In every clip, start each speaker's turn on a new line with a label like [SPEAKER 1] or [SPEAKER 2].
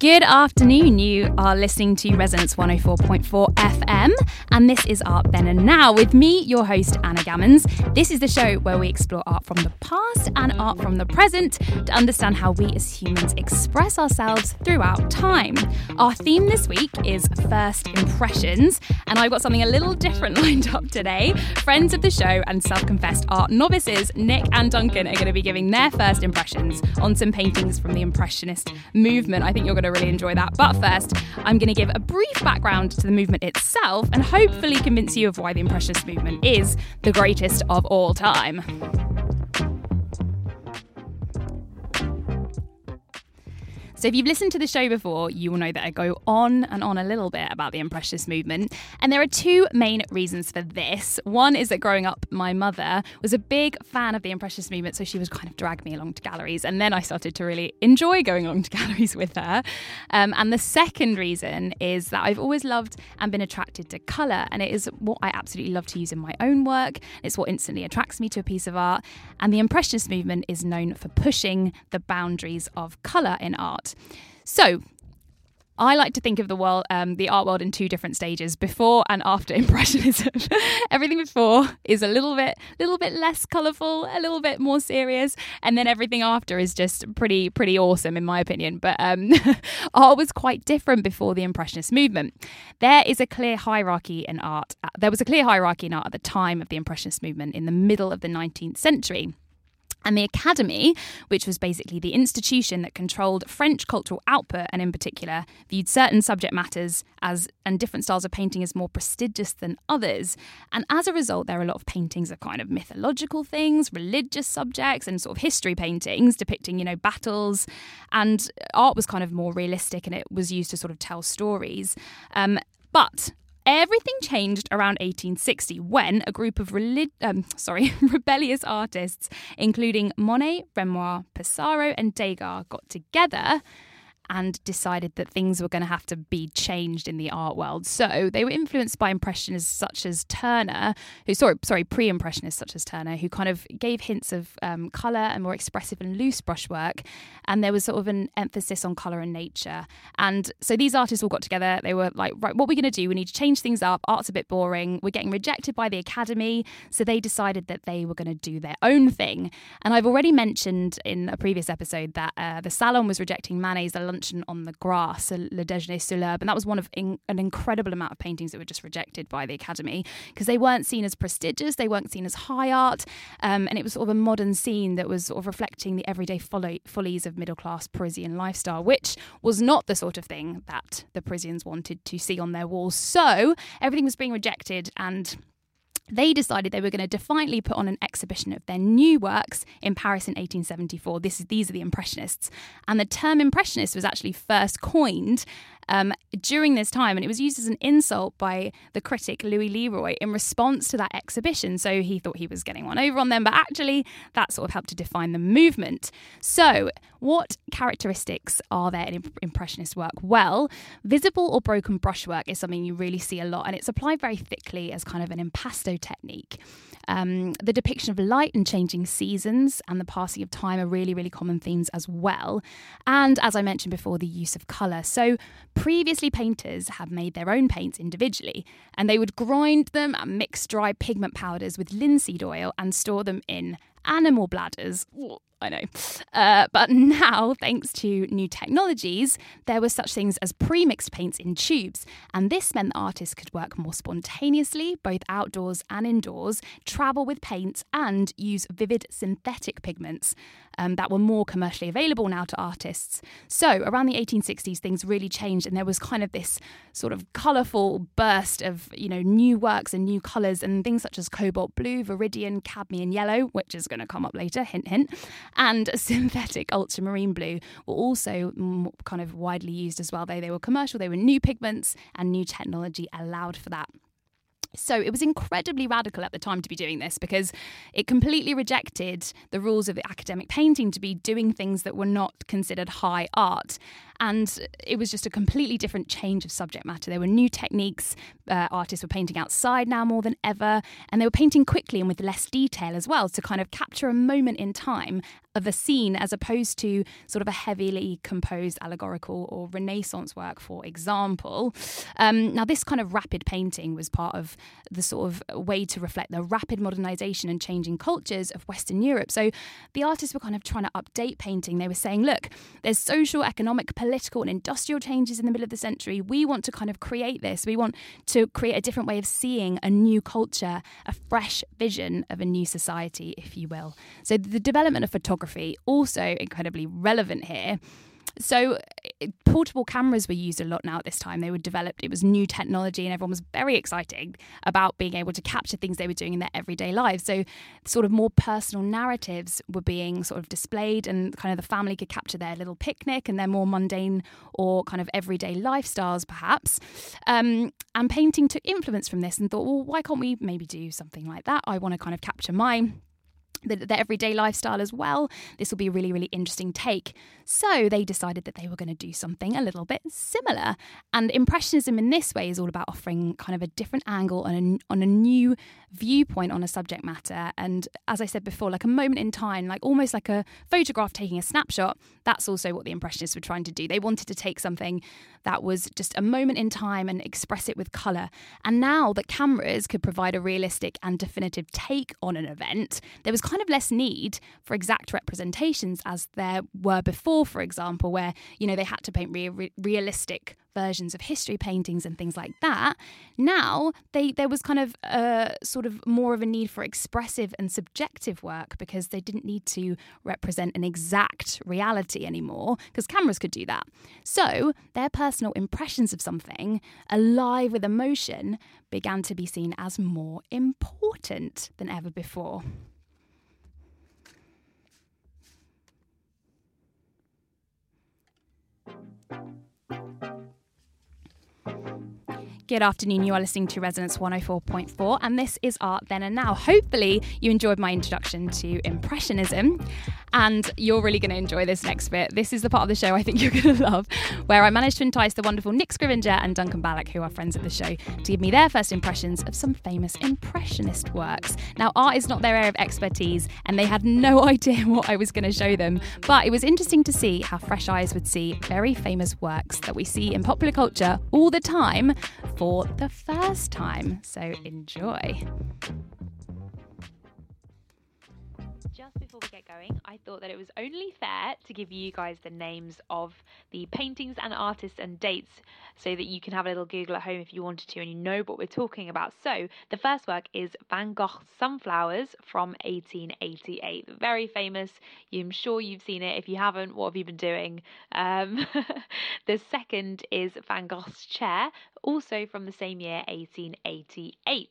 [SPEAKER 1] Good afternoon. You are listening to Resonance 104.4 FM, and this is Art Then and Now with me, your host, Anna Gammons. This is the show where we explore art from the past and art from the present to understand how we as humans express ourselves throughout time. Our theme this week is first impressions, and I've got something a little different lined up today. Friends of the show and self confessed art novices, Nick and Duncan, are going to be giving their first impressions on some paintings from the Impressionist movement. I think you're going to really enjoy that. But first, I'm going to give a brief background to the movement itself and hopefully convince you of why the Impressionist movement is the greatest of all time. So, if you've listened to the show before, you will know that I go on and on a little bit about the Impressionist movement. And there are two main reasons for this. One is that growing up, my mother was a big fan of the Impressionist movement, so she would kind of drag me along to galleries. And then I started to really enjoy going along to galleries with her. Um, and the second reason is that I've always loved and been attracted to colour, and it is what I absolutely love to use in my own work. It's what instantly attracts me to a piece of art. And the Impressionist movement is known for pushing the boundaries of colour in art. So, I like to think of the world, um, the art world, in two different stages: before and after Impressionism. everything before is a little bit, little bit less colourful, a little bit more serious, and then everything after is just pretty, pretty awesome, in my opinion. But um, art was quite different before the Impressionist movement. There is a clear hierarchy in art. There was a clear hierarchy in art at the time of the Impressionist movement in the middle of the 19th century. And the Academy, which was basically the institution that controlled French cultural output and, in particular, viewed certain subject matters as and different styles of painting as more prestigious than others. And as a result, there are a lot of paintings of kind of mythological things, religious subjects, and sort of history paintings depicting, you know, battles. And art was kind of more realistic and it was used to sort of tell stories. Um, but Everything changed around 1860 when a group of relig- um, sorry, rebellious artists, including Monet, Renoir, Pissarro, and Degas, got together and decided that things were going to have to be changed in the art world. So they were influenced by impressionists such as Turner, who sorry, sorry, pre-impressionists such as Turner, who kind of gave hints of um, color and more expressive and loose brushwork. And there was sort of an emphasis on color and nature. And so these artists all got together. They were like, right, what are we going to do? We need to change things up. Art's a bit boring. We're getting rejected by the academy. So they decided that they were going to do their own thing. And I've already mentioned in a previous episode that uh, the Salon was rejecting Manet's The luncheon on the grass, Le Déjeuner sur l'herbe, and that was one of in, an incredible amount of paintings that were just rejected by the Academy because they weren't seen as prestigious, they weren't seen as high art, um, and it was sort of a modern scene that was sort of reflecting the everyday follies of middle class Parisian lifestyle, which was not the sort of thing that the Parisians wanted to see on their walls. So everything was being rejected and they decided they were going to defiantly put on an exhibition of their new works in Paris in 1874. This is, these are the Impressionists. And the term Impressionist was actually first coined um, during this time, and it was used as an insult by the critic Louis Leroy in response to that exhibition. So he thought he was getting one over on them, but actually, that sort of helped to define the movement. So, what characteristics are there in Impressionist work? Well, visible or broken brushwork is something you really see a lot, and it's applied very thickly as kind of an impasto technique. Um, the depiction of light and changing seasons and the passing of time are really, really common themes as well. And as I mentioned before, the use of colour. So previously, painters have made their own paints individually, and they would grind them and mix dry pigment powders with linseed oil and store them in animal bladders. I know. Uh, but now, thanks to new technologies, there were such things as pre mixed paints in tubes. And this meant that artists could work more spontaneously, both outdoors and indoors, travel with paints, and use vivid synthetic pigments um, that were more commercially available now to artists. So, around the 1860s, things really changed, and there was kind of this sort of colourful burst of you know new works and new colours, and things such as cobalt blue, viridian, cadmium yellow, which is going to come up later, hint, hint, and synthetic ultramarine blue were also kind of widely used as well. They, they were commercial, they were new pigments, and new technology allowed for that. So it was incredibly radical at the time to be doing this because it completely rejected the rules of academic painting to be doing things that were not considered high art. And it was just a completely different change of subject matter. There were new techniques. Uh, artists were painting outside now more than ever. And they were painting quickly and with less detail as well to kind of capture a moment in time of a scene as opposed to sort of a heavily composed allegorical or Renaissance work, for example. Um, now, this kind of rapid painting was part of the sort of way to reflect the rapid modernization and changing cultures of Western Europe. So the artists were kind of trying to update painting. They were saying, look, there's social, economic, political, and industrial changes in the middle of the century. We want to kind of create this. We want to create a different way of seeing a new culture, a fresh vision of a new society, if you will. So the development of photography, also incredibly relevant here. So, portable cameras were used a lot now at this time. They were developed, it was new technology, and everyone was very excited about being able to capture things they were doing in their everyday lives. So, sort of more personal narratives were being sort of displayed, and kind of the family could capture their little picnic and their more mundane or kind of everyday lifestyles, perhaps. Um, and painting took influence from this and thought, well, why can't we maybe do something like that? I want to kind of capture my the, everyday lifestyle as well. This will be a really, really interesting take. So they decided that they were going to do something a little bit similar. And Impressionism in this way is all about offering kind of a different angle on a, on a new viewpoint on a subject matter. And as I said before, like a moment in time, like almost like a photograph taking a snapshot, that's also what the Impressionists were trying to do. They wanted to take something that was just a moment in time and express it with colour. And now that cameras could provide a realistic and definitive take on an event, there was kind of less need for exact representations as there were before, for example, where, you know, they had to paint re- realistic versions of history paintings and things like that. Now they there was kind of a sort of more of a need for expressive and subjective work because they didn't need to represent an exact reality anymore because cameras could do that. So their personal impressions of something alive with emotion began to be seen as more important than ever before. Thank you. Good afternoon. You are listening to Resonance 104.4, and this is Art Then and Now. Hopefully, you enjoyed my introduction to Impressionism, and you're really going to enjoy this next bit. This is the part of the show I think you're going to love, where I managed to entice the wonderful Nick Scrivenger and Duncan Ballack, who are friends of the show, to give me their first impressions of some famous Impressionist works. Now, art is not their area of expertise, and they had no idea what I was going to show them, but it was interesting to see how fresh eyes would see very famous works that we see in popular culture all the time for the first time. So enjoy. Before we get going, I thought that it was only fair to give you guys the names of the paintings and artists and dates so that you can have a little Google at home if you wanted to and you know what we're talking about. So, the first work is Van Gogh's Sunflowers from 1888. Very famous. I'm sure you've seen it. If you haven't, what have you been doing? Um, the second is Van Gogh's Chair, also from the same year, 1888.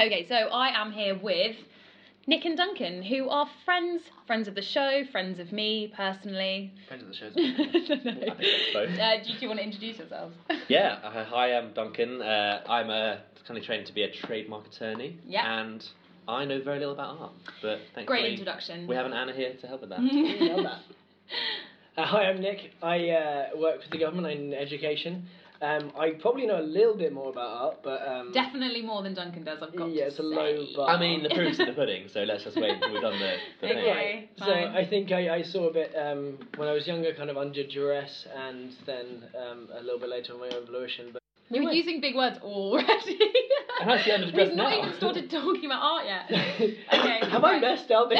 [SPEAKER 1] Okay, so I am here with Nick and Duncan, who are friends, friends of the show, friends of me personally.
[SPEAKER 2] Friends of the show.
[SPEAKER 1] no. uh, do, you want to introduce yourselves?
[SPEAKER 2] yeah, uh, hi, I'm Duncan. Uh, I'm a kind of trained to be a trademark attorney.
[SPEAKER 1] Yeah.
[SPEAKER 2] And I know very little about art, but thankfully
[SPEAKER 1] great introduction.
[SPEAKER 2] We have an Anna here to help with that.
[SPEAKER 3] uh, hi, I'm Nick. I uh, work for the government in education. Um, I probably know a little bit more about art, but um,
[SPEAKER 1] definitely more than Duncan does. I've got
[SPEAKER 3] yeah, it's
[SPEAKER 1] a
[SPEAKER 3] low bar.
[SPEAKER 2] I mean, the proof's in the pudding, so let's just wait until we've done the, the
[SPEAKER 1] okay,
[SPEAKER 3] thing. So I think I, I saw a bit um, when I was younger, kind of under duress, and then um, a little bit later on my own volition. But
[SPEAKER 1] you were using big words already.
[SPEAKER 2] I'm actually under duress
[SPEAKER 1] We've
[SPEAKER 2] now.
[SPEAKER 1] not even started talking about art yet. Okay.
[SPEAKER 3] Have I messed up?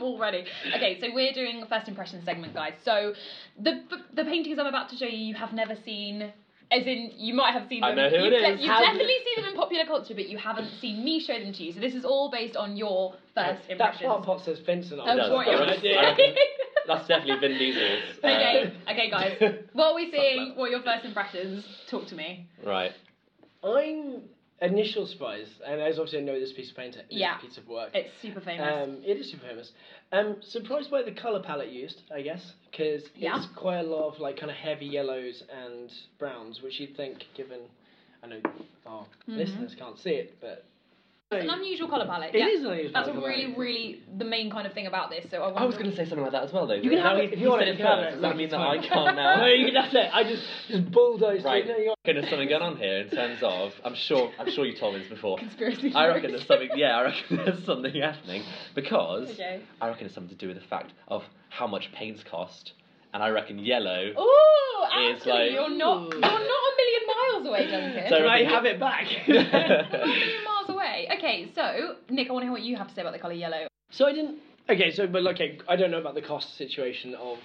[SPEAKER 1] already. Okay, so we're doing a first impression segment, guys. So the the paintings I'm about to show you, you have never seen as in, you might have seen them.
[SPEAKER 2] I know who
[SPEAKER 1] you've
[SPEAKER 2] it is.
[SPEAKER 1] You've definitely seen them in popular culture, but you haven't seen me show them to you. So this is all based on your first
[SPEAKER 3] that
[SPEAKER 1] impressions.
[SPEAKER 3] part pot says Vincent on
[SPEAKER 1] Of
[SPEAKER 3] it.
[SPEAKER 2] does,
[SPEAKER 1] what you're
[SPEAKER 2] That's definitely Vin Diesel's. uh,
[SPEAKER 1] Okay, okay, guys. What are we seeing? What are your first impressions? Talk to me.
[SPEAKER 2] Right.
[SPEAKER 3] I'm initial surprise, and as obviously I know this piece of painter,
[SPEAKER 1] Yeah.
[SPEAKER 3] piece of work.
[SPEAKER 1] It's super famous.
[SPEAKER 3] Um, it is super famous. Um, surprised by the color palette used, I guess, because
[SPEAKER 1] Yeah.
[SPEAKER 3] it's quite a lot of like kind of heavy yellows and browns, which you'd think, given I know our
[SPEAKER 1] Mhm.
[SPEAKER 3] listeners can't see it, but
[SPEAKER 4] an unusual colour palette.
[SPEAKER 3] It
[SPEAKER 4] yeah.
[SPEAKER 3] is an unusual
[SPEAKER 4] That's
[SPEAKER 3] colour
[SPEAKER 4] really,
[SPEAKER 3] palette.
[SPEAKER 4] really the main kind of thing about this. So I,
[SPEAKER 2] I was going to say something like that as well, though.
[SPEAKER 3] You can have it if you want
[SPEAKER 2] said
[SPEAKER 3] it.
[SPEAKER 2] it
[SPEAKER 3] You can have
[SPEAKER 2] first.
[SPEAKER 3] it.
[SPEAKER 2] Does that
[SPEAKER 3] Like,
[SPEAKER 2] mean that I can't now?
[SPEAKER 3] No, you can have it. I just just bulldozed.
[SPEAKER 2] Right.
[SPEAKER 3] No, you're-
[SPEAKER 2] reckon there's something going on here in terms of. I'm sure. I'm sure you told me this before.
[SPEAKER 4] Conspiracy
[SPEAKER 2] I reckon there's something. Yeah, I reckon there's something happening because
[SPEAKER 4] Okay.
[SPEAKER 2] I reckon it's something to do with the fact of how much paints cost, and I reckon yellow.
[SPEAKER 4] Ooh,
[SPEAKER 2] It's
[SPEAKER 4] actually,
[SPEAKER 2] like-
[SPEAKER 4] you're not you're not a million miles away, Duncan.
[SPEAKER 2] So-
[SPEAKER 3] I have it back?
[SPEAKER 4] You're not a million miles away. Okay, so Nick, I want to hear what you have to say about the colour yellow.
[SPEAKER 3] so I didn't. Okay, so but okay, I don't know about the cost situation of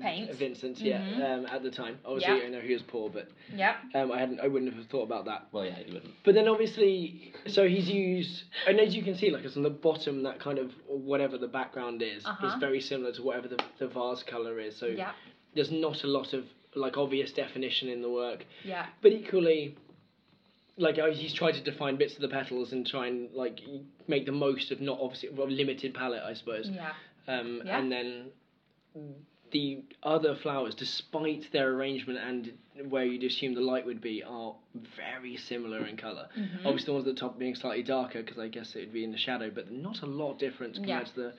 [SPEAKER 4] Paint.
[SPEAKER 3] Vincent. Yeah,
[SPEAKER 4] Mhm.
[SPEAKER 3] um, at the time, obviously
[SPEAKER 4] Yeah.
[SPEAKER 3] I know he was poor, but
[SPEAKER 4] Yeah.
[SPEAKER 3] um, I hadn't. I wouldn't have thought about that.
[SPEAKER 2] Well, yeah, you wouldn't.
[SPEAKER 3] But then obviously, so he's used, and as you can see, like it's on the bottom, that kind of whatever the background is,
[SPEAKER 4] Uh-huh.
[SPEAKER 3] is very similar to whatever the, the vase color is. So
[SPEAKER 4] Yeah.
[SPEAKER 3] there's not a lot of like obvious definition in the work,
[SPEAKER 4] Yeah.
[SPEAKER 3] but equally, like uh, he's tried to define bits of the petals and try and like make the most of not obviously limited palette, I suppose.
[SPEAKER 4] Yeah.
[SPEAKER 3] Um,
[SPEAKER 4] Yeah.
[SPEAKER 3] And then the other flowers, despite their arrangement and where you'd assume the light would be, are very similar in color
[SPEAKER 4] Mhm.
[SPEAKER 3] Obviously, the ones at the top being slightly darker because I guess it would be in the shadow, but not a lot different compared
[SPEAKER 4] Yeah.
[SPEAKER 3] to the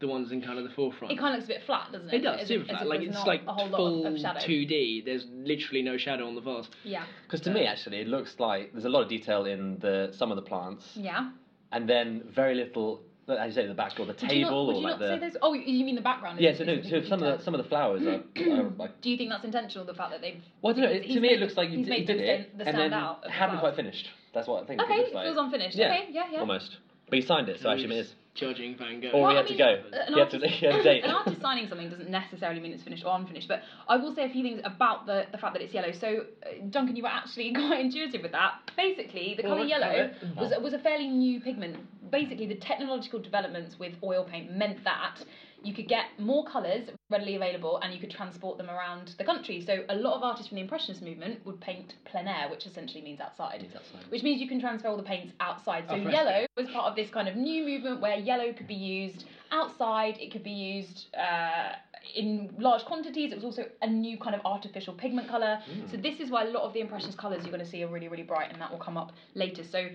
[SPEAKER 3] the ones in kind of the forefront.
[SPEAKER 4] It kind of looks a bit flat, doesn't it?
[SPEAKER 3] It does,
[SPEAKER 4] As
[SPEAKER 3] super
[SPEAKER 4] if- as
[SPEAKER 3] flat.
[SPEAKER 4] if
[SPEAKER 3] Like it's like
[SPEAKER 4] a whole lot
[SPEAKER 3] full
[SPEAKER 4] of shadow.
[SPEAKER 3] 2D. There's literally no shadow on the vase.
[SPEAKER 4] Yeah.
[SPEAKER 2] Because to me, actually, it looks like there's a lot of detail in the some of the plants,
[SPEAKER 4] Yeah.
[SPEAKER 2] and then very little. As you say, the back or the
[SPEAKER 4] Would you
[SPEAKER 2] table
[SPEAKER 4] not, would
[SPEAKER 2] or
[SPEAKER 4] you
[SPEAKER 2] like
[SPEAKER 4] not
[SPEAKER 2] the.
[SPEAKER 4] say those? Oh, you mean the background?
[SPEAKER 2] Yeah, so no, so some of the some of the flowers are, are like.
[SPEAKER 4] Do you think that's intentional? The fact that they've.
[SPEAKER 2] Well, I don't know. It, to me,
[SPEAKER 4] made-
[SPEAKER 2] it looks like you
[SPEAKER 4] he's
[SPEAKER 2] did,
[SPEAKER 4] made
[SPEAKER 2] you did
[SPEAKER 4] them
[SPEAKER 2] it,
[SPEAKER 4] stand, the
[SPEAKER 2] and
[SPEAKER 4] stand
[SPEAKER 2] then
[SPEAKER 4] out of the
[SPEAKER 2] hadn't
[SPEAKER 4] flowers.
[SPEAKER 2] quite finished. That's what I think.
[SPEAKER 4] Okay,
[SPEAKER 2] it
[SPEAKER 4] it
[SPEAKER 2] like.
[SPEAKER 4] feels unfinished.
[SPEAKER 2] Yeah.
[SPEAKER 4] Okay, yeah, yeah.
[SPEAKER 2] Almost, but he signed it, so I assume it is.
[SPEAKER 3] Judging Van Gogh.
[SPEAKER 2] Or
[SPEAKER 4] Well,
[SPEAKER 2] he
[SPEAKER 4] I
[SPEAKER 2] had to go.
[SPEAKER 4] an
[SPEAKER 2] He had to,
[SPEAKER 4] artist-
[SPEAKER 2] he had a date.
[SPEAKER 4] An artist signing something doesn't necessarily mean it's finished or unfinished, but I will say a few things about the, the fact that it's yellow. So, uh, Duncan, you were actually quite intuitive with that. Basically, the
[SPEAKER 3] Well,
[SPEAKER 4] colour
[SPEAKER 3] let's
[SPEAKER 4] yellow was, was a fairly new pigment. Basically, the technological developments with oil paint meant that you could get more colours readily available and you could transport them around the country. So, a lot of artists from the Impressionist movement would paint plein air, which essentially means outside
[SPEAKER 2] He's outside.
[SPEAKER 4] which means you can transfer all the paints outside. So
[SPEAKER 3] Oh,
[SPEAKER 4] yellow was part of this kind of new movement where yellow could be used outside. It could be used uh, in large quantities. It was also a new kind of artificial pigment color. So this is why a lot of the impressionist colors you're going to see are really really bright, and that will come up later. So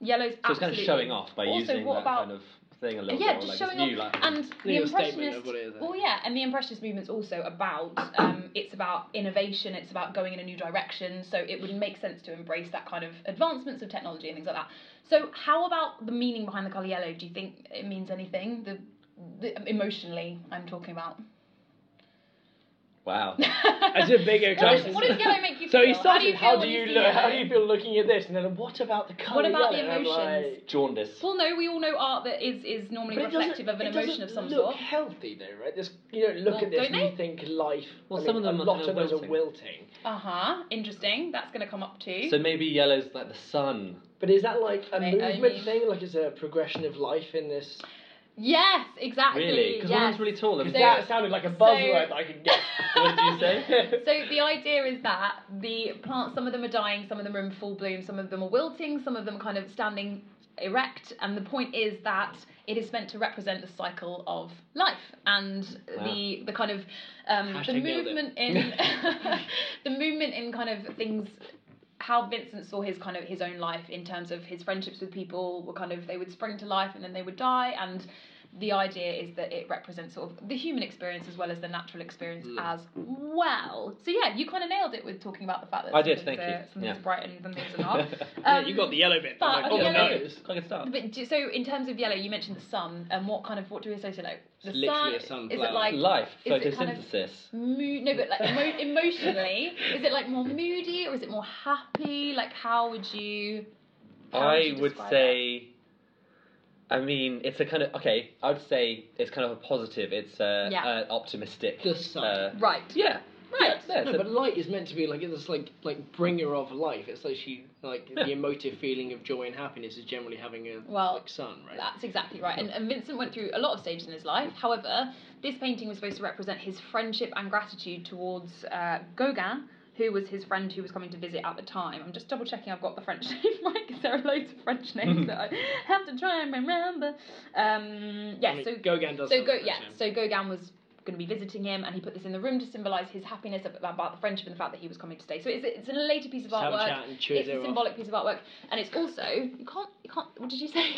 [SPEAKER 4] yellow's absolutely.
[SPEAKER 2] So it's kind of showing off by
[SPEAKER 4] also,
[SPEAKER 2] using
[SPEAKER 4] what
[SPEAKER 2] that
[SPEAKER 4] about
[SPEAKER 2] kind of thing a little
[SPEAKER 4] yeah,
[SPEAKER 2] bit. or
[SPEAKER 4] just
[SPEAKER 2] like
[SPEAKER 4] showing
[SPEAKER 2] new,
[SPEAKER 4] off.
[SPEAKER 2] like,
[SPEAKER 4] and the impressionist.
[SPEAKER 3] what
[SPEAKER 4] well, yeah, and the impressionist movement's also about. Um, it's about innovation. It's about going in a new direction. So it would make sense to embrace that kind of advancements of technology and things like that. So how about the meaning behind the color yellow? Do you think it means anything? The, the emotionally, I'm talking about.
[SPEAKER 2] Wow.
[SPEAKER 3] It's a big
[SPEAKER 4] What,
[SPEAKER 3] question.
[SPEAKER 4] is, what does yellow make you
[SPEAKER 3] So
[SPEAKER 4] feel?
[SPEAKER 3] he started.
[SPEAKER 4] How
[SPEAKER 3] How
[SPEAKER 4] do
[SPEAKER 3] do
[SPEAKER 4] you,
[SPEAKER 3] you look? How do you feel looking at this? And then what about the color?
[SPEAKER 4] What about the
[SPEAKER 3] yellow? And I'm
[SPEAKER 4] emotions?
[SPEAKER 3] like-
[SPEAKER 2] Jaundice.
[SPEAKER 4] Well, no, we all know art that is, is normally
[SPEAKER 3] But it
[SPEAKER 4] reflective
[SPEAKER 3] doesn't-
[SPEAKER 4] of an
[SPEAKER 3] it
[SPEAKER 4] emotion of
[SPEAKER 3] doesn't
[SPEAKER 4] some
[SPEAKER 3] look
[SPEAKER 4] sort.
[SPEAKER 3] healthy though, right? This, you don't look
[SPEAKER 4] Well,
[SPEAKER 3] at this
[SPEAKER 4] don't
[SPEAKER 3] and you
[SPEAKER 4] they?
[SPEAKER 3] think life.
[SPEAKER 2] Well,
[SPEAKER 3] I
[SPEAKER 2] some
[SPEAKER 3] mean,
[SPEAKER 2] of them
[SPEAKER 3] a lot of
[SPEAKER 2] of
[SPEAKER 3] those are
[SPEAKER 2] wilting.
[SPEAKER 3] wilting.
[SPEAKER 4] Uh huh. Interesting. That's going to come up too.
[SPEAKER 2] So maybe yellow's like the sun.
[SPEAKER 3] But is that like a
[SPEAKER 4] I- I
[SPEAKER 3] movement
[SPEAKER 4] mean-
[SPEAKER 3] thing? Like, is a progression of life in this?
[SPEAKER 4] Yes, exactly.
[SPEAKER 2] Really? Because
[SPEAKER 4] yes.
[SPEAKER 2] was really tall,
[SPEAKER 4] So-
[SPEAKER 3] that sounded like a buzzword that I could get.
[SPEAKER 2] What did you say?
[SPEAKER 4] So the idea is that the plants, some of them are dying, some of them are in full bloom, some of them are wilting, some of them are kind of standing erect, and the point is that it is meant to represent the cycle of life and the the kind of um, the
[SPEAKER 3] Hashtag nailed it.
[SPEAKER 4] movement in the movement in kind of things how Vincent saw his kind of his own life in terms of his friendships with people were kind of they would spring to life and then they would die and the idea is that it represents sort of the human experience as well as the natural experience
[SPEAKER 3] Mm.
[SPEAKER 4] as well. So yeah, you kind of nailed it with talking about the fact that
[SPEAKER 2] I did, thank you.
[SPEAKER 4] are, some things
[SPEAKER 2] Yeah.
[SPEAKER 4] bright and some things are not.
[SPEAKER 3] yeah,
[SPEAKER 4] Um,
[SPEAKER 3] you got the yellow bit.
[SPEAKER 4] but
[SPEAKER 3] like, oh, no.
[SPEAKER 2] Quite a start.
[SPEAKER 4] But do- so in terms of yellow, you mentioned the sun and what kind of what do we associate like the
[SPEAKER 3] It's literally
[SPEAKER 4] sun? Is it like
[SPEAKER 2] Life,
[SPEAKER 4] is it kind of-
[SPEAKER 2] photosynthesis.
[SPEAKER 4] Mood, no, but like emo- emotionally, is it like more moody or is it more happy? Like, how would you? how
[SPEAKER 2] I
[SPEAKER 4] you
[SPEAKER 2] would say. I mean, it's a kind of okay. I would say it's kind of a positive. It's uh,
[SPEAKER 4] Yeah.
[SPEAKER 2] uh, optimistic.
[SPEAKER 3] The sun.
[SPEAKER 2] Uh.
[SPEAKER 4] Right.
[SPEAKER 2] yeah.
[SPEAKER 4] Right.
[SPEAKER 2] Yeah, yeah,
[SPEAKER 3] No,
[SPEAKER 2] so-
[SPEAKER 3] but light is meant to be like it's like like bringer of life. It's like she like
[SPEAKER 2] Yeah.
[SPEAKER 3] the emotive feeling of joy and happiness is generally having a
[SPEAKER 4] Well,
[SPEAKER 3] like sun, right?
[SPEAKER 4] That's exactly right. And, and Vincent went through a lot of stages in his life. However, this painting was supposed to represent his friendship and gratitude towards uh, Gauguin, who was his friend who was coming to visit at the time. I'm just double checking I've got the French name right because there are loads of French names that I have to try and remember. Um, yeah,
[SPEAKER 3] I mean,
[SPEAKER 4] so
[SPEAKER 3] Gauguin does.
[SPEAKER 4] so
[SPEAKER 3] have
[SPEAKER 4] go yeah
[SPEAKER 3] name.
[SPEAKER 4] so Gauguin was going to be visiting him, and he put this in the room to symbolise his happiness about the friendship and the fact that he was coming to stay. So it's it's an elated piece of
[SPEAKER 3] Just have a
[SPEAKER 4] artwork.
[SPEAKER 3] chat and chew his
[SPEAKER 4] It's
[SPEAKER 3] ear
[SPEAKER 4] a
[SPEAKER 3] off.
[SPEAKER 4] symbolic piece of artwork, and it's also you can't you can't. What did you say?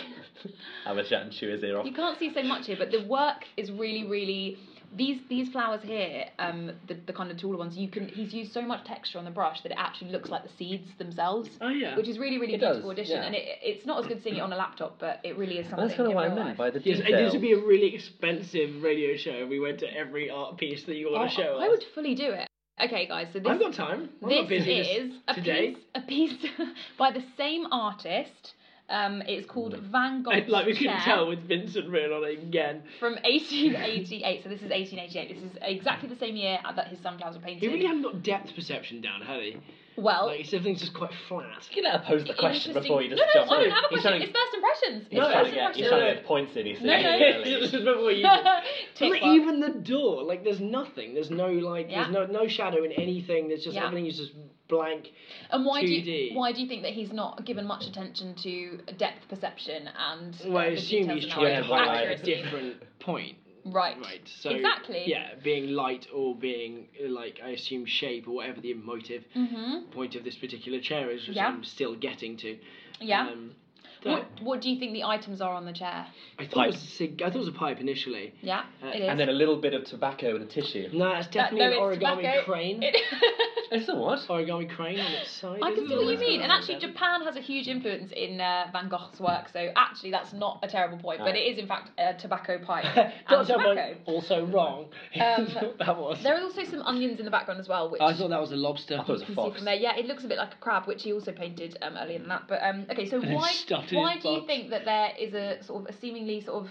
[SPEAKER 2] Have a chat and chew his ear off.
[SPEAKER 4] You can't see so much here, but the work is really, really. These these flowers here, um, the, the kind of taller ones, you can. He's used so much texture on the brush that it actually looks like the seeds themselves,
[SPEAKER 3] Oh yeah.
[SPEAKER 4] which is really, really
[SPEAKER 2] It
[SPEAKER 4] beautiful
[SPEAKER 2] does,
[SPEAKER 4] addition.
[SPEAKER 2] yeah.
[SPEAKER 4] And it, it's not as good seeing it on a laptop, but it really is something.
[SPEAKER 2] That's kind of
[SPEAKER 4] in
[SPEAKER 2] what I
[SPEAKER 4] real
[SPEAKER 2] meant
[SPEAKER 4] life.
[SPEAKER 2] by the
[SPEAKER 3] Yes,
[SPEAKER 2] detail.
[SPEAKER 3] and this would be a really expensive radio show. We went to every art piece that you want to
[SPEAKER 4] Oh,
[SPEAKER 3] show
[SPEAKER 4] I
[SPEAKER 3] us.
[SPEAKER 4] would fully do it. Okay, guys. So this
[SPEAKER 3] I've got time. I'm
[SPEAKER 4] this
[SPEAKER 3] not busy this-
[SPEAKER 4] is a
[SPEAKER 3] today.
[SPEAKER 4] piece a piece by the same artist. Um, it's called Van Gogh.
[SPEAKER 3] Like we couldn't tell with Vincent written on it again.
[SPEAKER 4] from 1888. So this is 1888. This is exactly the same year that his sunflowers were painted.
[SPEAKER 3] He really hadn't got depth perception down, had he?
[SPEAKER 4] Well,
[SPEAKER 3] Like, everything's just quite flat.
[SPEAKER 2] You can let her pose the question before you just
[SPEAKER 4] no, no,
[SPEAKER 2] jump
[SPEAKER 4] I
[SPEAKER 2] in.
[SPEAKER 4] don't have a
[SPEAKER 2] He's
[SPEAKER 4] question.
[SPEAKER 2] trying to-
[SPEAKER 4] It's first impressions.
[SPEAKER 2] He's
[SPEAKER 4] It's
[SPEAKER 2] trying to get, he's trying to get points in. He's
[SPEAKER 4] No,
[SPEAKER 2] saying,
[SPEAKER 4] no.
[SPEAKER 2] really.
[SPEAKER 3] this is before you.
[SPEAKER 4] Tick
[SPEAKER 3] even the door, like there's nothing. There's no like,
[SPEAKER 4] Yeah.
[SPEAKER 3] there's no no shadow in anything. There's just
[SPEAKER 4] Yeah.
[SPEAKER 3] everything is just blank.
[SPEAKER 4] And why do
[SPEAKER 3] 2D.
[SPEAKER 4] you why do you think that he's not given much attention to depth perception and
[SPEAKER 3] Well, I
[SPEAKER 4] uh,
[SPEAKER 3] assume he's trying to highlight a different point.
[SPEAKER 4] Right.
[SPEAKER 3] Right. So
[SPEAKER 4] Exactly.
[SPEAKER 3] Yeah, being light or being like I assume shape or whatever the motive
[SPEAKER 4] Mhm.
[SPEAKER 3] point of this particular chair is, which
[SPEAKER 4] Yeah.
[SPEAKER 3] I'm still getting to.
[SPEAKER 4] Yeah.
[SPEAKER 3] Um,
[SPEAKER 4] what What do you think the items are on the chair?
[SPEAKER 3] I thought it was a cig- I thought it was a pipe initially.
[SPEAKER 4] Yeah,
[SPEAKER 3] Uh,
[SPEAKER 4] it is.
[SPEAKER 2] And then a little bit of tobacco and a tissue.
[SPEAKER 3] No, it's definitely
[SPEAKER 4] no,
[SPEAKER 3] an
[SPEAKER 4] it's
[SPEAKER 3] origami
[SPEAKER 4] tobacco.
[SPEAKER 3] crane.
[SPEAKER 4] It-
[SPEAKER 2] It's a what?
[SPEAKER 3] origami crane on its side.
[SPEAKER 4] I can see what you mean, and actually, Japan has a huge influence in uh, Van Gogh's work. So actually, that's not a terrible point, but it is in fact a tobacco pipe and tobacco.
[SPEAKER 3] also wrong.
[SPEAKER 4] Um,
[SPEAKER 3] that was.
[SPEAKER 4] There are also some onions in the background as well, which
[SPEAKER 3] I thought that was a lobster.
[SPEAKER 2] I thought it was a fox.
[SPEAKER 4] from there. Yeah, it looks a bit like a crab, which he also painted um, earlier than that. But um, okay, so why why do you think that there is a sort of a seemingly sort of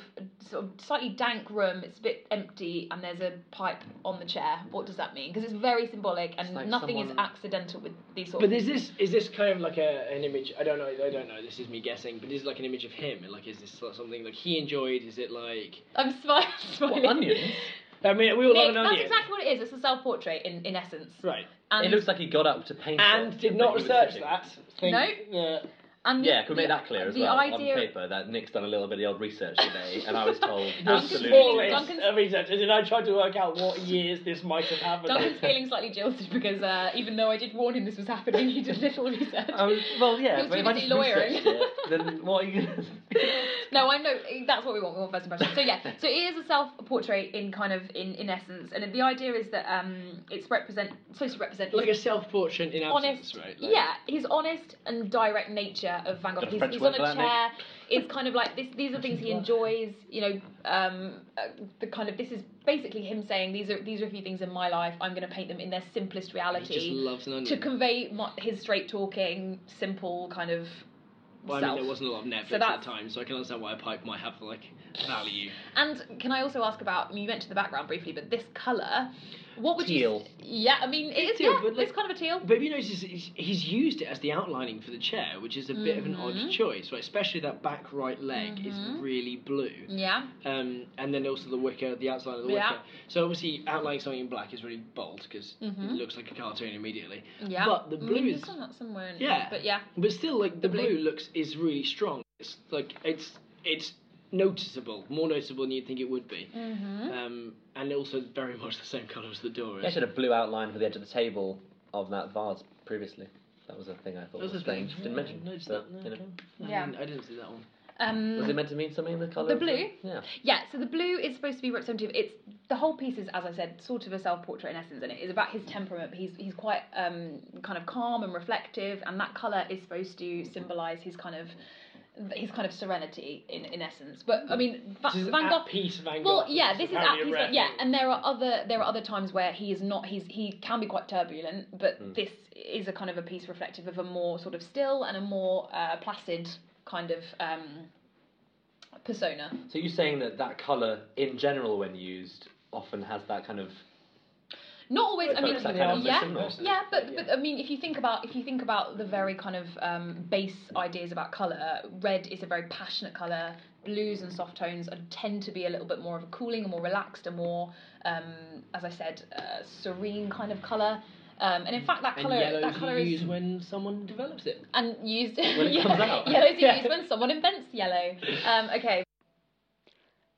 [SPEAKER 4] sort of slightly dank room? It's a bit empty, and there's a pipe on the chair. What does that mean? Because it's very symbolic, and
[SPEAKER 2] like
[SPEAKER 4] nothing is
[SPEAKER 2] someone-
[SPEAKER 4] accidental with these sort.
[SPEAKER 3] But
[SPEAKER 4] of
[SPEAKER 3] is this is this kind of like a an image? I don't know. I don't know. This is me guessing. But is it like an image of him? Like, is this something like he enjoyed? Is it like?
[SPEAKER 4] I'm smiling. smiling.
[SPEAKER 2] What, onions?
[SPEAKER 3] I mean, we all love
[SPEAKER 4] Nick,
[SPEAKER 3] an
[SPEAKER 4] that's exactly what it is. It's a self-portrait in, in essence.
[SPEAKER 3] right?
[SPEAKER 4] And
[SPEAKER 2] It looks like he got up to paint
[SPEAKER 3] And
[SPEAKER 2] it,
[SPEAKER 3] did not research that. Think,
[SPEAKER 4] No.
[SPEAKER 3] Uh,
[SPEAKER 4] and
[SPEAKER 2] Yeah,
[SPEAKER 4] the-
[SPEAKER 2] can we make that clear as
[SPEAKER 4] the
[SPEAKER 2] well
[SPEAKER 4] idea,
[SPEAKER 2] on paper that Nick's done a little bit of old research today, and I was told absolutely.
[SPEAKER 4] Duncan's-
[SPEAKER 3] uh, research. And I tried to work out what years this might have happened.
[SPEAKER 4] Duncan's feeling slightly jilted because uh, even though I did warn him this was happening, he did little research.
[SPEAKER 2] I was, well, yeah,
[SPEAKER 4] He was
[SPEAKER 2] but
[SPEAKER 4] too
[SPEAKER 2] if I
[SPEAKER 4] busy
[SPEAKER 2] just
[SPEAKER 4] lawyering.
[SPEAKER 2] it, then what are you going to
[SPEAKER 4] no, I know that's what we want. We want first impression. So yeah, so it is a self-portrait in kind of in, in essence, and the idea is that um, it's represent supposed to represent
[SPEAKER 3] like a self-portrait in absence,
[SPEAKER 4] honest,
[SPEAKER 3] right? Like,
[SPEAKER 4] yeah, his honest and direct nature of Van Gogh. He's, he's on
[SPEAKER 2] for
[SPEAKER 4] a
[SPEAKER 2] that,
[SPEAKER 4] chair. It's kind of like this. These are things he enjoys. You know, um, uh, the kind of this is basically him saying these are these are a few things in my life. I'm going to paint them in their simplest
[SPEAKER 3] He just
[SPEAKER 4] reality
[SPEAKER 3] loves an onion.
[SPEAKER 4] to convey my, his straight talking, simple kind of
[SPEAKER 3] well, I mean, there wasn't a lot of Netflix
[SPEAKER 4] So
[SPEAKER 3] at
[SPEAKER 4] that's-
[SPEAKER 3] the time, so I can understand why a pipe might have like value.
[SPEAKER 4] And can I also ask about? I mean, you mentioned the background briefly, but this color, what would
[SPEAKER 2] Teal.
[SPEAKER 4] you? Yeah, I mean, it
[SPEAKER 3] It's teal,
[SPEAKER 4] Yeah,
[SPEAKER 3] but, like-
[SPEAKER 4] it's kind of a teal.
[SPEAKER 3] But if you notice, he's, he's used it as the outlining for the chair, which is a bit of an odd choice, right? Especially that back right leg
[SPEAKER 4] Mhm.
[SPEAKER 3] is really blue.
[SPEAKER 4] Yeah.
[SPEAKER 3] Um, and then also the wicker, the outline of the
[SPEAKER 4] Yeah.
[SPEAKER 3] wicker. So obviously, outlining something in black is really bold because
[SPEAKER 4] Mhm.
[SPEAKER 3] it looks like a cartoon immediately.
[SPEAKER 4] Yeah.
[SPEAKER 3] But the
[SPEAKER 4] I
[SPEAKER 3] blue
[SPEAKER 4] mean,
[SPEAKER 3] is-
[SPEAKER 4] there's that somewhere. In
[SPEAKER 3] Yeah.
[SPEAKER 4] But yeah.
[SPEAKER 3] But still, like the,
[SPEAKER 4] The
[SPEAKER 3] blue.
[SPEAKER 4] blue.
[SPEAKER 3] looks is really strong. It's like it's it's noticeable, more noticeable than you'd think it would be.
[SPEAKER 4] Mm-hmm.
[SPEAKER 3] Um, and also very much the same colour as the door
[SPEAKER 2] Yeah,
[SPEAKER 3] is.
[SPEAKER 2] should have blue outline for the edge of the table of that vase previously. That was a thing I thought
[SPEAKER 3] That
[SPEAKER 2] was,
[SPEAKER 3] a
[SPEAKER 2] strange.
[SPEAKER 3] thing.
[SPEAKER 2] Didn't mention.
[SPEAKER 3] I noticed
[SPEAKER 2] but,
[SPEAKER 3] that. No,
[SPEAKER 2] you know.
[SPEAKER 3] okay. I
[SPEAKER 4] Yeah.
[SPEAKER 3] didn't- I didn't see that one.
[SPEAKER 4] Um,
[SPEAKER 2] Was it meant to mean something? In the colour.
[SPEAKER 4] The blue?
[SPEAKER 2] Yeah.
[SPEAKER 4] Yeah, so the blue is supposed to be representative. It's the whole piece is, as I said, sort of a self-portrait in essence, and it is about his temperament. But he's he's quite um, kind of calm and reflective, and that color is supposed to symbolise his kind of his kind of serenity in, in essence. But I mean, Va- Van Gogh.
[SPEAKER 3] peace Van Gogh.
[SPEAKER 4] Well, yeah, this is at
[SPEAKER 3] apparently a
[SPEAKER 4] peace. Yeah, and there are other there are other times where he is not. He's he can be quite turbulent, but
[SPEAKER 2] Mm.
[SPEAKER 4] this is a kind of a piece reflective of a more sort of still and a more uh, placid kind of um, persona.
[SPEAKER 2] So you're saying that that colour, in general, when used, often has that kind of.
[SPEAKER 4] Not always. I mean,
[SPEAKER 2] Evokes that kind of
[SPEAKER 4] yeah, yeah, but but I mean, if you think about if you think about the very kind of um, base ideas about color, red is a very passionate color. Blues and soft tones are, tend to be a little bit more of a cooling, a more relaxed, a more, um, as I said, uh, serene kind of color. Um, and in fact, that
[SPEAKER 3] colour
[SPEAKER 4] that color is
[SPEAKER 3] used when someone develops it.
[SPEAKER 4] and used
[SPEAKER 2] When it
[SPEAKER 4] yeah,
[SPEAKER 2] comes out.
[SPEAKER 4] Yellows are
[SPEAKER 3] Yeah.
[SPEAKER 4] used when someone invents yellow. Um, okay.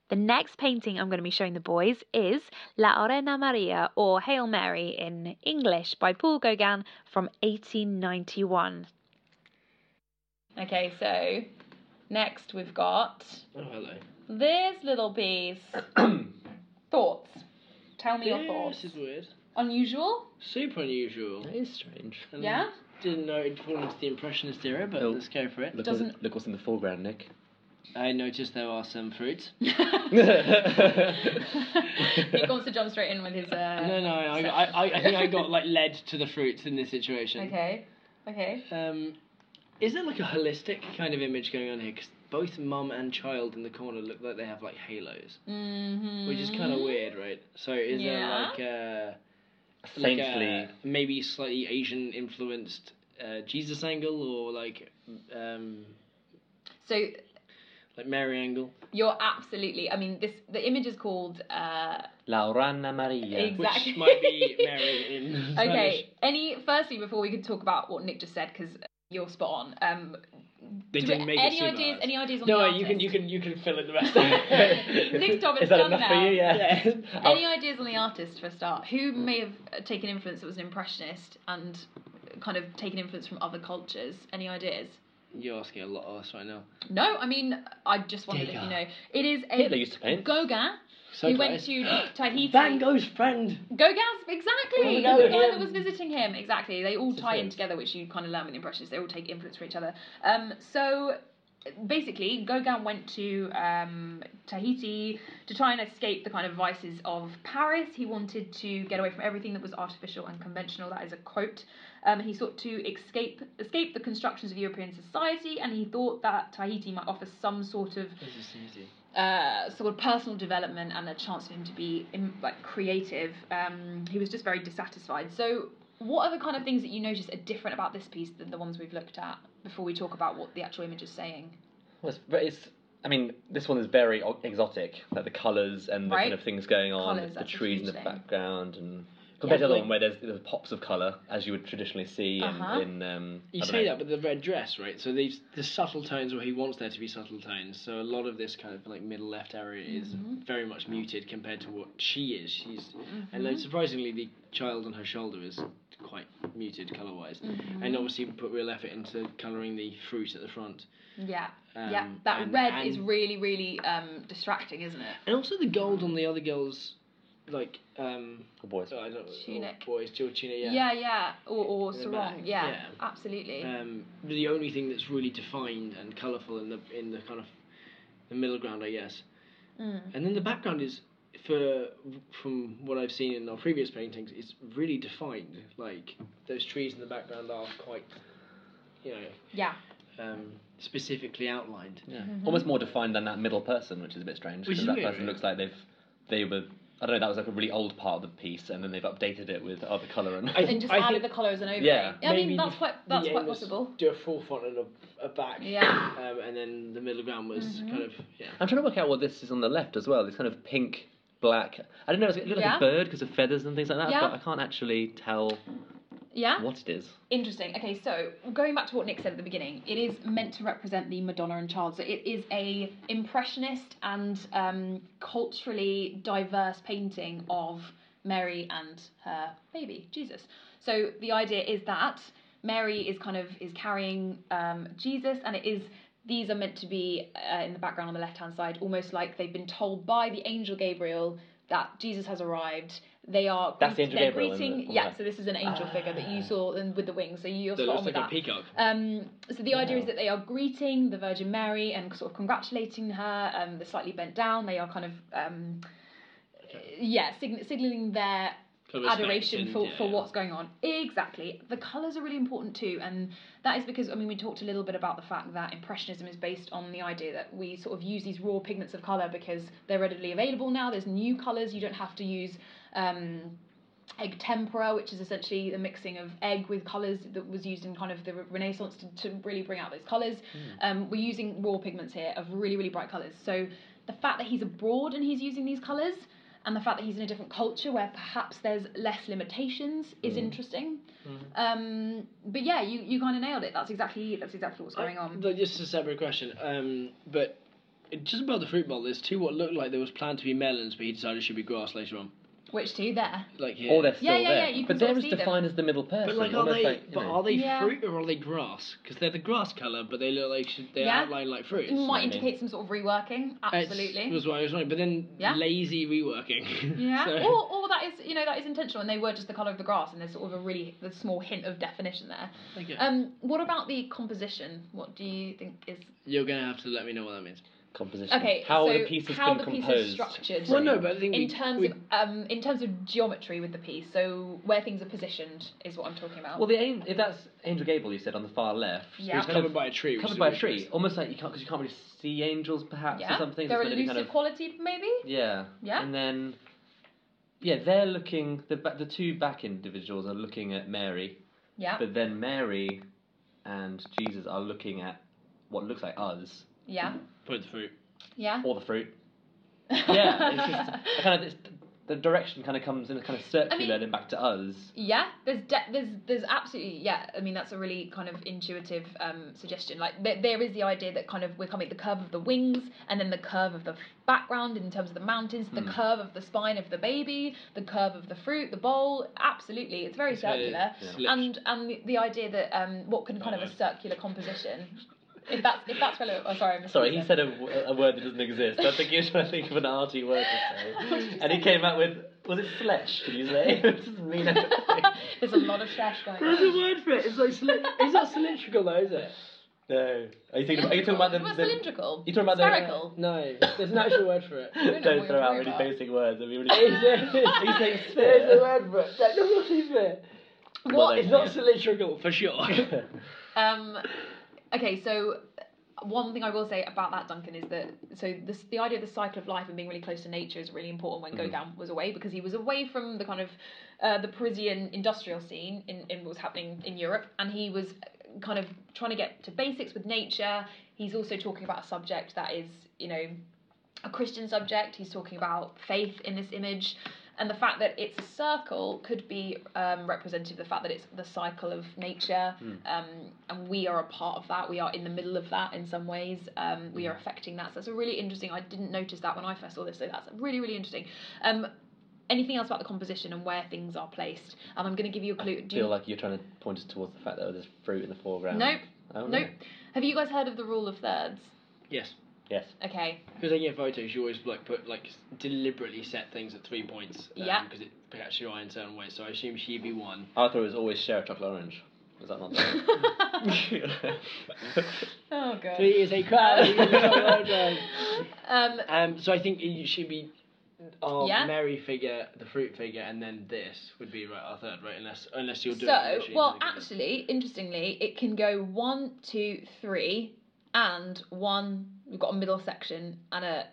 [SPEAKER 5] The next painting I'm going to be showing the boys is La Reina Maria or Hail Mary in English by Paul Gauguin from 1891.
[SPEAKER 4] Okay, so next we've got
[SPEAKER 3] Oh, hello.
[SPEAKER 4] this little piece. thoughts. Tell me your thoughts.
[SPEAKER 3] This is weird.
[SPEAKER 4] Unusual?
[SPEAKER 3] Super unusual.
[SPEAKER 2] That is strange.
[SPEAKER 3] And
[SPEAKER 4] Yeah?
[SPEAKER 3] Didn't know it'd fall into the Impressionist era, but
[SPEAKER 2] Oh.
[SPEAKER 3] let's go for it.
[SPEAKER 2] Look,
[SPEAKER 4] Doesn't-
[SPEAKER 2] what's, look what's in the foreground, Nick.
[SPEAKER 3] I noticed there are some fruits.
[SPEAKER 4] Nick wants to jump straight in with his. Uh,
[SPEAKER 3] no, no, I, I, I, I think I got like led to the fruits in this situation.
[SPEAKER 4] Okay. Okay.
[SPEAKER 3] Um, is there like a holistic kind of image going on here? Because both mum and child in the corner look like they have like halos,
[SPEAKER 4] Mm-hmm.
[SPEAKER 3] which is kind of weird, right? So is
[SPEAKER 4] Yeah.
[SPEAKER 3] there like a like
[SPEAKER 2] Essentially,
[SPEAKER 3] a maybe slightly Asian influenced uh, Jesus angle or like um,
[SPEAKER 4] So
[SPEAKER 3] like Mary angle?
[SPEAKER 4] you're absolutely. I mean, this the image is called. Uh,
[SPEAKER 2] La Rana Maria.
[SPEAKER 4] Exactly.
[SPEAKER 3] Which might be Mary in Spanish.
[SPEAKER 4] okay. Any firstly before we could talk about what Nick just said because you're spot on. Um,
[SPEAKER 3] They
[SPEAKER 4] do
[SPEAKER 3] didn't
[SPEAKER 4] we-
[SPEAKER 3] make it
[SPEAKER 4] any
[SPEAKER 3] super
[SPEAKER 4] ideas?
[SPEAKER 3] hard.
[SPEAKER 4] Any ideas on
[SPEAKER 3] No,
[SPEAKER 4] the
[SPEAKER 3] you
[SPEAKER 4] artist?
[SPEAKER 3] can you can you can fill in the rest.
[SPEAKER 4] Nick's job is
[SPEAKER 2] Is that
[SPEAKER 4] done
[SPEAKER 2] enough
[SPEAKER 4] now.
[SPEAKER 2] for you? Yeah.
[SPEAKER 3] Yeah.
[SPEAKER 4] Any ideas on the artist for a start? Who may have uh, taken influence that was an impressionist and kind of taken influence from other cultures? Any ideas?
[SPEAKER 3] You're asking a lot of us right now.
[SPEAKER 4] No, I mean, I just wondered if you know. It is a
[SPEAKER 2] Hitler used to paint.
[SPEAKER 4] Gauguin.
[SPEAKER 3] So
[SPEAKER 4] he went to Tahiti.
[SPEAKER 3] Van Gogh's friend.
[SPEAKER 4] Gauguin's exactly the guy that was visiting him. Exactly, they all
[SPEAKER 2] It's
[SPEAKER 4] tie in together, which you kind of learn with the impressionists. They all take influence from each other. Um, so basically, Gauguin went to um, Tahiti to try and escape the kind of vices of Paris. He wanted to get away from everything that was artificial and conventional. That is a quote. Um, he sought to escape escape the constructions of European society, and he thought that Tahiti might offer some sort of
[SPEAKER 3] This is easy.
[SPEAKER 4] Uh, sort of personal development and a chance for him to be in, like creative. Um, he was just very dissatisfied. So, what are the kind of things that you notice are different about this piece than the ones we've looked at before we talk about what the actual image is saying?
[SPEAKER 2] Well, it's, it's, I mean, this one is very exotic, like the colours and the
[SPEAKER 4] Right.
[SPEAKER 2] kind of things going on,
[SPEAKER 4] Colours,
[SPEAKER 2] the trees in the
[SPEAKER 4] thing.
[SPEAKER 2] background, and compared
[SPEAKER 3] Yeah,
[SPEAKER 2] to the other one where there's, there's pops of colour, as you would traditionally see in,
[SPEAKER 4] Uh-huh.
[SPEAKER 2] in um,
[SPEAKER 3] You
[SPEAKER 2] I
[SPEAKER 3] say
[SPEAKER 2] know.
[SPEAKER 3] that, but the red dress, right? So these the subtle tones where he wants there to be subtle tones. So a lot of this kind of like middle left area is
[SPEAKER 4] Mm-hmm.
[SPEAKER 3] very much muted compared to what she is. She's and then
[SPEAKER 4] Mm-hmm.
[SPEAKER 3] surprisingly, the child on her shoulder is quite muted color wise.
[SPEAKER 4] Mm-hmm.
[SPEAKER 3] And obviously, we put real effort into colouring the fruit at the front.
[SPEAKER 4] Yeah,
[SPEAKER 3] Um,
[SPEAKER 4] yeah. That
[SPEAKER 3] and-
[SPEAKER 4] red is really, really um, distracting, isn't it?
[SPEAKER 3] And also the gold on the other girls, like um,
[SPEAKER 2] Oh, boys.
[SPEAKER 3] I don't
[SPEAKER 4] Tunic.
[SPEAKER 3] or boys, Jill tunic, yeah.
[SPEAKER 4] Yeah, yeah. Or, or sarong. Yeah,
[SPEAKER 3] yeah.
[SPEAKER 4] absolutely.
[SPEAKER 3] Um, the only thing that's really defined and colourful in the in the kind of the middle ground, I guess.
[SPEAKER 4] Mm.
[SPEAKER 3] And then the background is, for from what I've seen in our previous paintings, is really defined. Like those trees in the background are quite, you know,
[SPEAKER 4] Yeah.
[SPEAKER 3] um, specifically outlined.
[SPEAKER 2] Yeah.
[SPEAKER 4] Mm-hmm.
[SPEAKER 2] Almost more defined than that middle person, which is a bit strange. Because that person
[SPEAKER 3] right?
[SPEAKER 2] looks like they've, they were, I don't know, that was like a really old part of the piece, and then they've updated it with other colour and.
[SPEAKER 3] I-
[SPEAKER 4] And just
[SPEAKER 3] I
[SPEAKER 4] added
[SPEAKER 3] think
[SPEAKER 4] the colour as an overlay.
[SPEAKER 2] Yeah.
[SPEAKER 4] I mean, that's
[SPEAKER 3] the-
[SPEAKER 4] quite that's
[SPEAKER 3] aim
[SPEAKER 4] quite possible.
[SPEAKER 3] Do a full front and a, a back.
[SPEAKER 4] Yeah.
[SPEAKER 3] Um, and then the middle ground was
[SPEAKER 4] Mm-hmm.
[SPEAKER 3] kind of yeah.
[SPEAKER 2] I'm trying to work out what this is on the left as well. This kind of pink, black. I don't know. It looks
[SPEAKER 4] Yeah.
[SPEAKER 2] like a bird because of feathers and things like that,
[SPEAKER 4] Yeah.
[SPEAKER 2] but I can't actually tell
[SPEAKER 4] Yeah.
[SPEAKER 2] what it is.
[SPEAKER 4] Interesting. Okay, so going back to what Nick said at the beginning, it is meant to represent the Madonna and Child. So it is a impressionist and um, culturally diverse painting of Mary and her baby Jesus. So the idea is that Mary is kind of is carrying um, Jesus, and it is these are meant to be uh, in the background on the left hand side, almost like they've been told by the angel Gabriel that Jesus has arrived. They are
[SPEAKER 2] That's the angel
[SPEAKER 4] they're
[SPEAKER 2] Gabriel in the-
[SPEAKER 4] greeting.
[SPEAKER 2] on the
[SPEAKER 4] yeah,
[SPEAKER 2] left.
[SPEAKER 4] so this is an angel figure that you saw and with the wings. So you're
[SPEAKER 3] That
[SPEAKER 4] spot
[SPEAKER 3] looks
[SPEAKER 4] on with
[SPEAKER 3] like a
[SPEAKER 4] that.
[SPEAKER 3] peacock.
[SPEAKER 4] Um, so the idea is that they are greeting the Virgin Mary and sort of congratulating her. Um, they're slightly bent down. They are kind of um, yeah, sign- signaling their
[SPEAKER 3] Kind of respect
[SPEAKER 4] adoration for,
[SPEAKER 3] yeah,
[SPEAKER 4] for what's going on. Exactly. The colours are really important too, and that is because I mean we talked a little bit about the fact that impressionism is based on the idea that we sort of use these raw pigments of colour because they're readily available now. There's new colours. You don't have to use. Um, egg tempera, which is essentially the mixing of egg with colours that was used in kind of the Renaissance to, to really bring out those colours. Um, we're using raw pigments here of really, really bright colours. So the fact that he's abroad and he's using these colours, and the fact that he's in a different culture where perhaps there's less limitations is interesting. Um, but yeah, you, you kind of nailed it. That's exactly that's exactly what's going on.
[SPEAKER 3] just a separate question. Um, but just about the fruit bowl, there's two what looked like there was planned to be melons, but he decided it should be grass later on.
[SPEAKER 4] Which two there?
[SPEAKER 3] Like here.
[SPEAKER 2] Or they're still
[SPEAKER 4] Yeah, yeah,
[SPEAKER 2] there.
[SPEAKER 4] yeah, you can
[SPEAKER 2] but
[SPEAKER 4] sort
[SPEAKER 2] they're
[SPEAKER 4] of
[SPEAKER 2] as
[SPEAKER 4] see them.
[SPEAKER 2] defined as the middle person.
[SPEAKER 3] But like, are
[SPEAKER 2] almost
[SPEAKER 3] they?
[SPEAKER 2] like, you
[SPEAKER 3] but
[SPEAKER 2] know.
[SPEAKER 3] are they
[SPEAKER 4] Yeah.
[SPEAKER 3] fruit or are they grass? Because they're the grass color, but they look like should- they
[SPEAKER 4] Yeah.
[SPEAKER 3] outline like fruits.
[SPEAKER 4] It might
[SPEAKER 2] maybe.
[SPEAKER 4] indicate some sort of reworking.
[SPEAKER 3] It's-
[SPEAKER 4] Absolutely.
[SPEAKER 3] was what I was wondering. But then
[SPEAKER 4] Yeah.
[SPEAKER 3] lazy reworking.
[SPEAKER 4] Yeah,
[SPEAKER 3] So-
[SPEAKER 4] or, or that is you know that is intentional, and they were just the color of the grass, and there's sort of a really the small hint of definition there.
[SPEAKER 3] Okay.
[SPEAKER 4] Um, what about the composition? What do you think is
[SPEAKER 3] You're gonna have to let me know what that means.
[SPEAKER 2] Composition.
[SPEAKER 4] okay?
[SPEAKER 2] How
[SPEAKER 4] so
[SPEAKER 2] are the pieces
[SPEAKER 4] how
[SPEAKER 2] been
[SPEAKER 4] the piece is structured?
[SPEAKER 3] Well, no, but I think
[SPEAKER 4] in
[SPEAKER 3] we,
[SPEAKER 4] terms
[SPEAKER 3] we,
[SPEAKER 4] of um, in terms of geometry with the piece, so where things are positioned is what I'm talking about.
[SPEAKER 2] Well, the aim, if that's Angel Gabriel, you said on the far left.
[SPEAKER 4] Yeah.
[SPEAKER 3] it's covered
[SPEAKER 2] of
[SPEAKER 3] by a tree.
[SPEAKER 2] covered by a tree,
[SPEAKER 3] interesting.
[SPEAKER 2] almost like you can't because you can't really see angels, perhaps,
[SPEAKER 4] yeah,
[SPEAKER 2] or something.
[SPEAKER 4] they're
[SPEAKER 2] so gonna be
[SPEAKER 4] elusive
[SPEAKER 2] kind of
[SPEAKER 4] quality, maybe.
[SPEAKER 2] yeah,
[SPEAKER 4] Yeah.
[SPEAKER 2] and then yeah, they're looking. The the two back individuals are looking at Mary,
[SPEAKER 4] Yeah,
[SPEAKER 2] but then Mary and Jesus are looking at what looks like us
[SPEAKER 4] yeah,
[SPEAKER 3] Put the fruit.
[SPEAKER 4] yeah.
[SPEAKER 2] or the fruit. Yeah, it's just kind of it's, the direction kind of comes in a kind of circular, then back to us.
[SPEAKER 4] Yeah, there's de- there's there's absolutely yeah. I mean that's a really kind of intuitive um, suggestion. Like there, there is the idea that kind of we're coming the curve of the wings and then the curve of the background in terms of the mountains, the
[SPEAKER 2] Hmm.
[SPEAKER 4] curve of the spine of the baby, the curve of the fruit, the bowl. Absolutely, it's very
[SPEAKER 3] It's very
[SPEAKER 4] circular.
[SPEAKER 3] slipped.
[SPEAKER 4] And and the, the idea that um, what can kind of a circular composition. If that's if that's relevant. Oh, sorry, I missed
[SPEAKER 2] Sorry,
[SPEAKER 4] what
[SPEAKER 2] he said a word that doesn't exist. I think he was trying to think of an arty word to say. And he came out with, was it flesh, did you say? it doesn't mean anything.
[SPEAKER 4] There's a lot of trash going
[SPEAKER 3] There's a word for it. It's like cyli- it's not cylindrical though, is it?
[SPEAKER 2] No. Are you, thinking are you talking about the...
[SPEAKER 4] What's
[SPEAKER 2] the
[SPEAKER 4] cylindrical?
[SPEAKER 2] you talking about the-
[SPEAKER 4] spherical.
[SPEAKER 3] No, there's an actual word for it.
[SPEAKER 4] Don't
[SPEAKER 2] Don't throw out really
[SPEAKER 4] about.
[SPEAKER 2] basic words. It'd be really...
[SPEAKER 3] Is it?
[SPEAKER 2] Are you saying
[SPEAKER 3] There's a
[SPEAKER 2] sphere?
[SPEAKER 3] word for it. No, no, not sphere.
[SPEAKER 2] What?
[SPEAKER 3] It's not cylindrical for sure.
[SPEAKER 4] Um, okay, so one thing I will say about that, Duncan, is that so this, the idea of the cycle of life and being really close to nature is really important when
[SPEAKER 2] Mhm.
[SPEAKER 4] Gauguin was away because he was away from the kind of uh, the Parisian industrial scene in, in what was happening in Europe, and he was kind of trying to get to basics with nature. He's also talking about a subject that is, you know, a Christian subject. He's talking about faith in this image. And the fact that it's a circle could be um, representative of the fact that it's the cycle of nature,
[SPEAKER 2] Mm.
[SPEAKER 4] um, and we are a part of that. We are in the middle of that in some ways. Um, we are affecting that. So that's a really interesting. I didn't notice that when I first saw this, so that's really really interesting. Um, anything else about the composition and where things are placed? And I'm going to give you a clue.
[SPEAKER 2] I
[SPEAKER 4] Do you,
[SPEAKER 2] feel like you're trying to point us towards the fact that there's fruit in the foreground.
[SPEAKER 4] Nope.
[SPEAKER 2] Oh, no.
[SPEAKER 4] Nope. Have you guys heard of the rule of thirds?
[SPEAKER 3] yes.
[SPEAKER 2] Yes.
[SPEAKER 4] Okay.
[SPEAKER 3] Because I get photos, you always like put like deliberately set things at three points. Um,
[SPEAKER 4] Yeah.
[SPEAKER 3] Because it catches your eye in certain ways. So I assume she'd be one.
[SPEAKER 2] I thought it was always share a chocolate orange. Was that not there?
[SPEAKER 4] oh god.
[SPEAKER 3] Three is a crowd.
[SPEAKER 4] Um,
[SPEAKER 3] um. So I think it should be. Our
[SPEAKER 4] Yeah.
[SPEAKER 3] Mary figure, the fruit figure, and then this would be right our third, right? Unless unless you're doing.
[SPEAKER 4] so,
[SPEAKER 3] literally
[SPEAKER 4] well, actually, interestingly, it can go one, two, three, and one. We've got a middle section and a.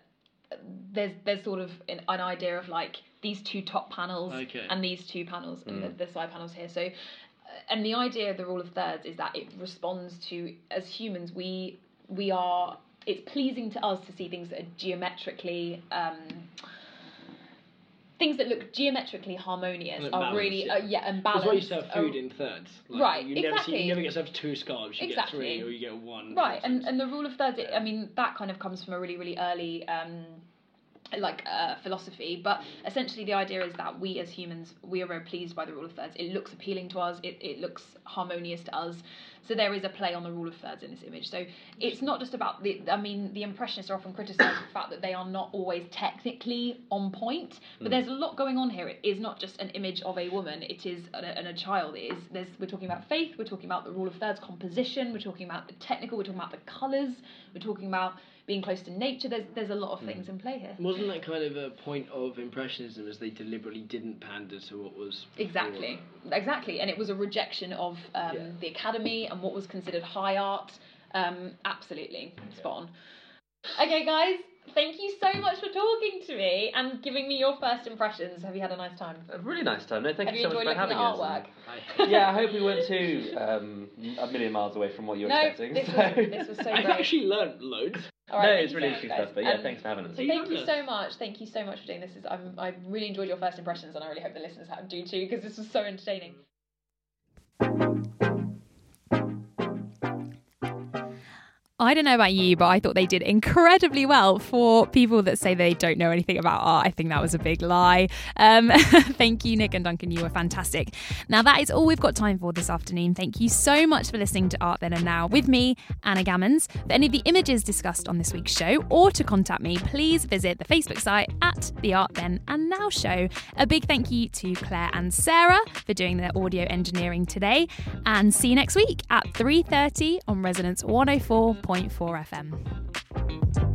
[SPEAKER 4] There's there's sort of an, an idea of like these two top panels
[SPEAKER 3] Okay.
[SPEAKER 4] and these two panels and
[SPEAKER 2] Mm.
[SPEAKER 4] the, the side panels here. So, uh, and the idea of the rule of thirds is that it responds to as humans we we are. It's pleasing to us to see things that are geometrically. Um, Things that look geometrically harmonious are
[SPEAKER 3] balanced,
[SPEAKER 4] really
[SPEAKER 3] yeah.
[SPEAKER 4] uh, yeah and
[SPEAKER 3] That's
[SPEAKER 4] balanced.
[SPEAKER 3] why you serve
[SPEAKER 4] are-
[SPEAKER 3] food in thirds. Like,
[SPEAKER 4] Right,
[SPEAKER 3] You never see.
[SPEAKER 4] exactly.
[SPEAKER 3] You never get served two scallops. You
[SPEAKER 4] Exactly.
[SPEAKER 3] get three, or you get one.
[SPEAKER 4] right and, and the rule of thirds it, i mean that kind of comes from a really really early um like uh, philosophy but essentially the idea is that we as humans we are very pleased by the rule of thirds. It looks appealing to us. It, it looks harmonious to us. So there is a play on the rule of thirds in this image. So it's not just about the i mean the impressionists are often criticized for the fact that they are not always technically on point but
[SPEAKER 2] Mm.
[SPEAKER 4] there's a lot going on here. It is not just an image of a woman. It is and a child. It is there's we're talking about faith. We're talking about the rule of thirds composition. We're talking about the technical. We're talking about the colors. We're talking about being close to nature there's there's a lot of things in play here
[SPEAKER 3] Wasn't that kind of a point of impressionism, as they deliberately didn't pander to what was
[SPEAKER 4] Exactly, exactly, and it was a rejection of um,
[SPEAKER 3] Yeah.
[SPEAKER 4] the academy and what was considered high art. Um, absolutely, spot on. Okay, guys, thank you so much for talking to me and giving me your first impressions. Have you had a nice time?
[SPEAKER 2] a really nice time. No, thank
[SPEAKER 4] Have
[SPEAKER 2] you
[SPEAKER 4] you
[SPEAKER 2] so much
[SPEAKER 4] enjoyed
[SPEAKER 2] for
[SPEAKER 4] looking
[SPEAKER 2] having
[SPEAKER 4] at
[SPEAKER 2] us.
[SPEAKER 4] artwork?
[SPEAKER 3] I,
[SPEAKER 2] yeah, I hope we weren't too um, a million miles away from what you were
[SPEAKER 4] No,
[SPEAKER 2] expecting.
[SPEAKER 4] this
[SPEAKER 2] so.
[SPEAKER 4] was, this was so
[SPEAKER 3] I've
[SPEAKER 4] great.
[SPEAKER 3] actually learned loads.
[SPEAKER 4] All right,
[SPEAKER 2] no, it's really
[SPEAKER 4] so
[SPEAKER 2] interesting
[SPEAKER 4] guys.
[SPEAKER 2] stuff. But yeah,
[SPEAKER 4] Um,
[SPEAKER 2] thanks for having us.
[SPEAKER 3] so
[SPEAKER 4] Thank you so much. Thank you so much for doing this. Is I'm, I really enjoyed your first impressions, and I really hope the listeners have do too, because this was so entertaining. I don't know about you, but I thought they did incredibly well for people that say they don't know anything about art. I think that was a big lie. Um, thank you, Nick and Duncan. You were fantastic. Now, that is all we've got time for this afternoon. Thank you so much for listening to Art Then and Now with me, Anna Gammons. For any of the images discussed on this week's show or to contact me, please visit the Facebook site at the Art Then and Now Show. A big thank you to Claire and Sarah for doing their audio engineering today, and see you next week at 3:30 on Resonance Oh four FM.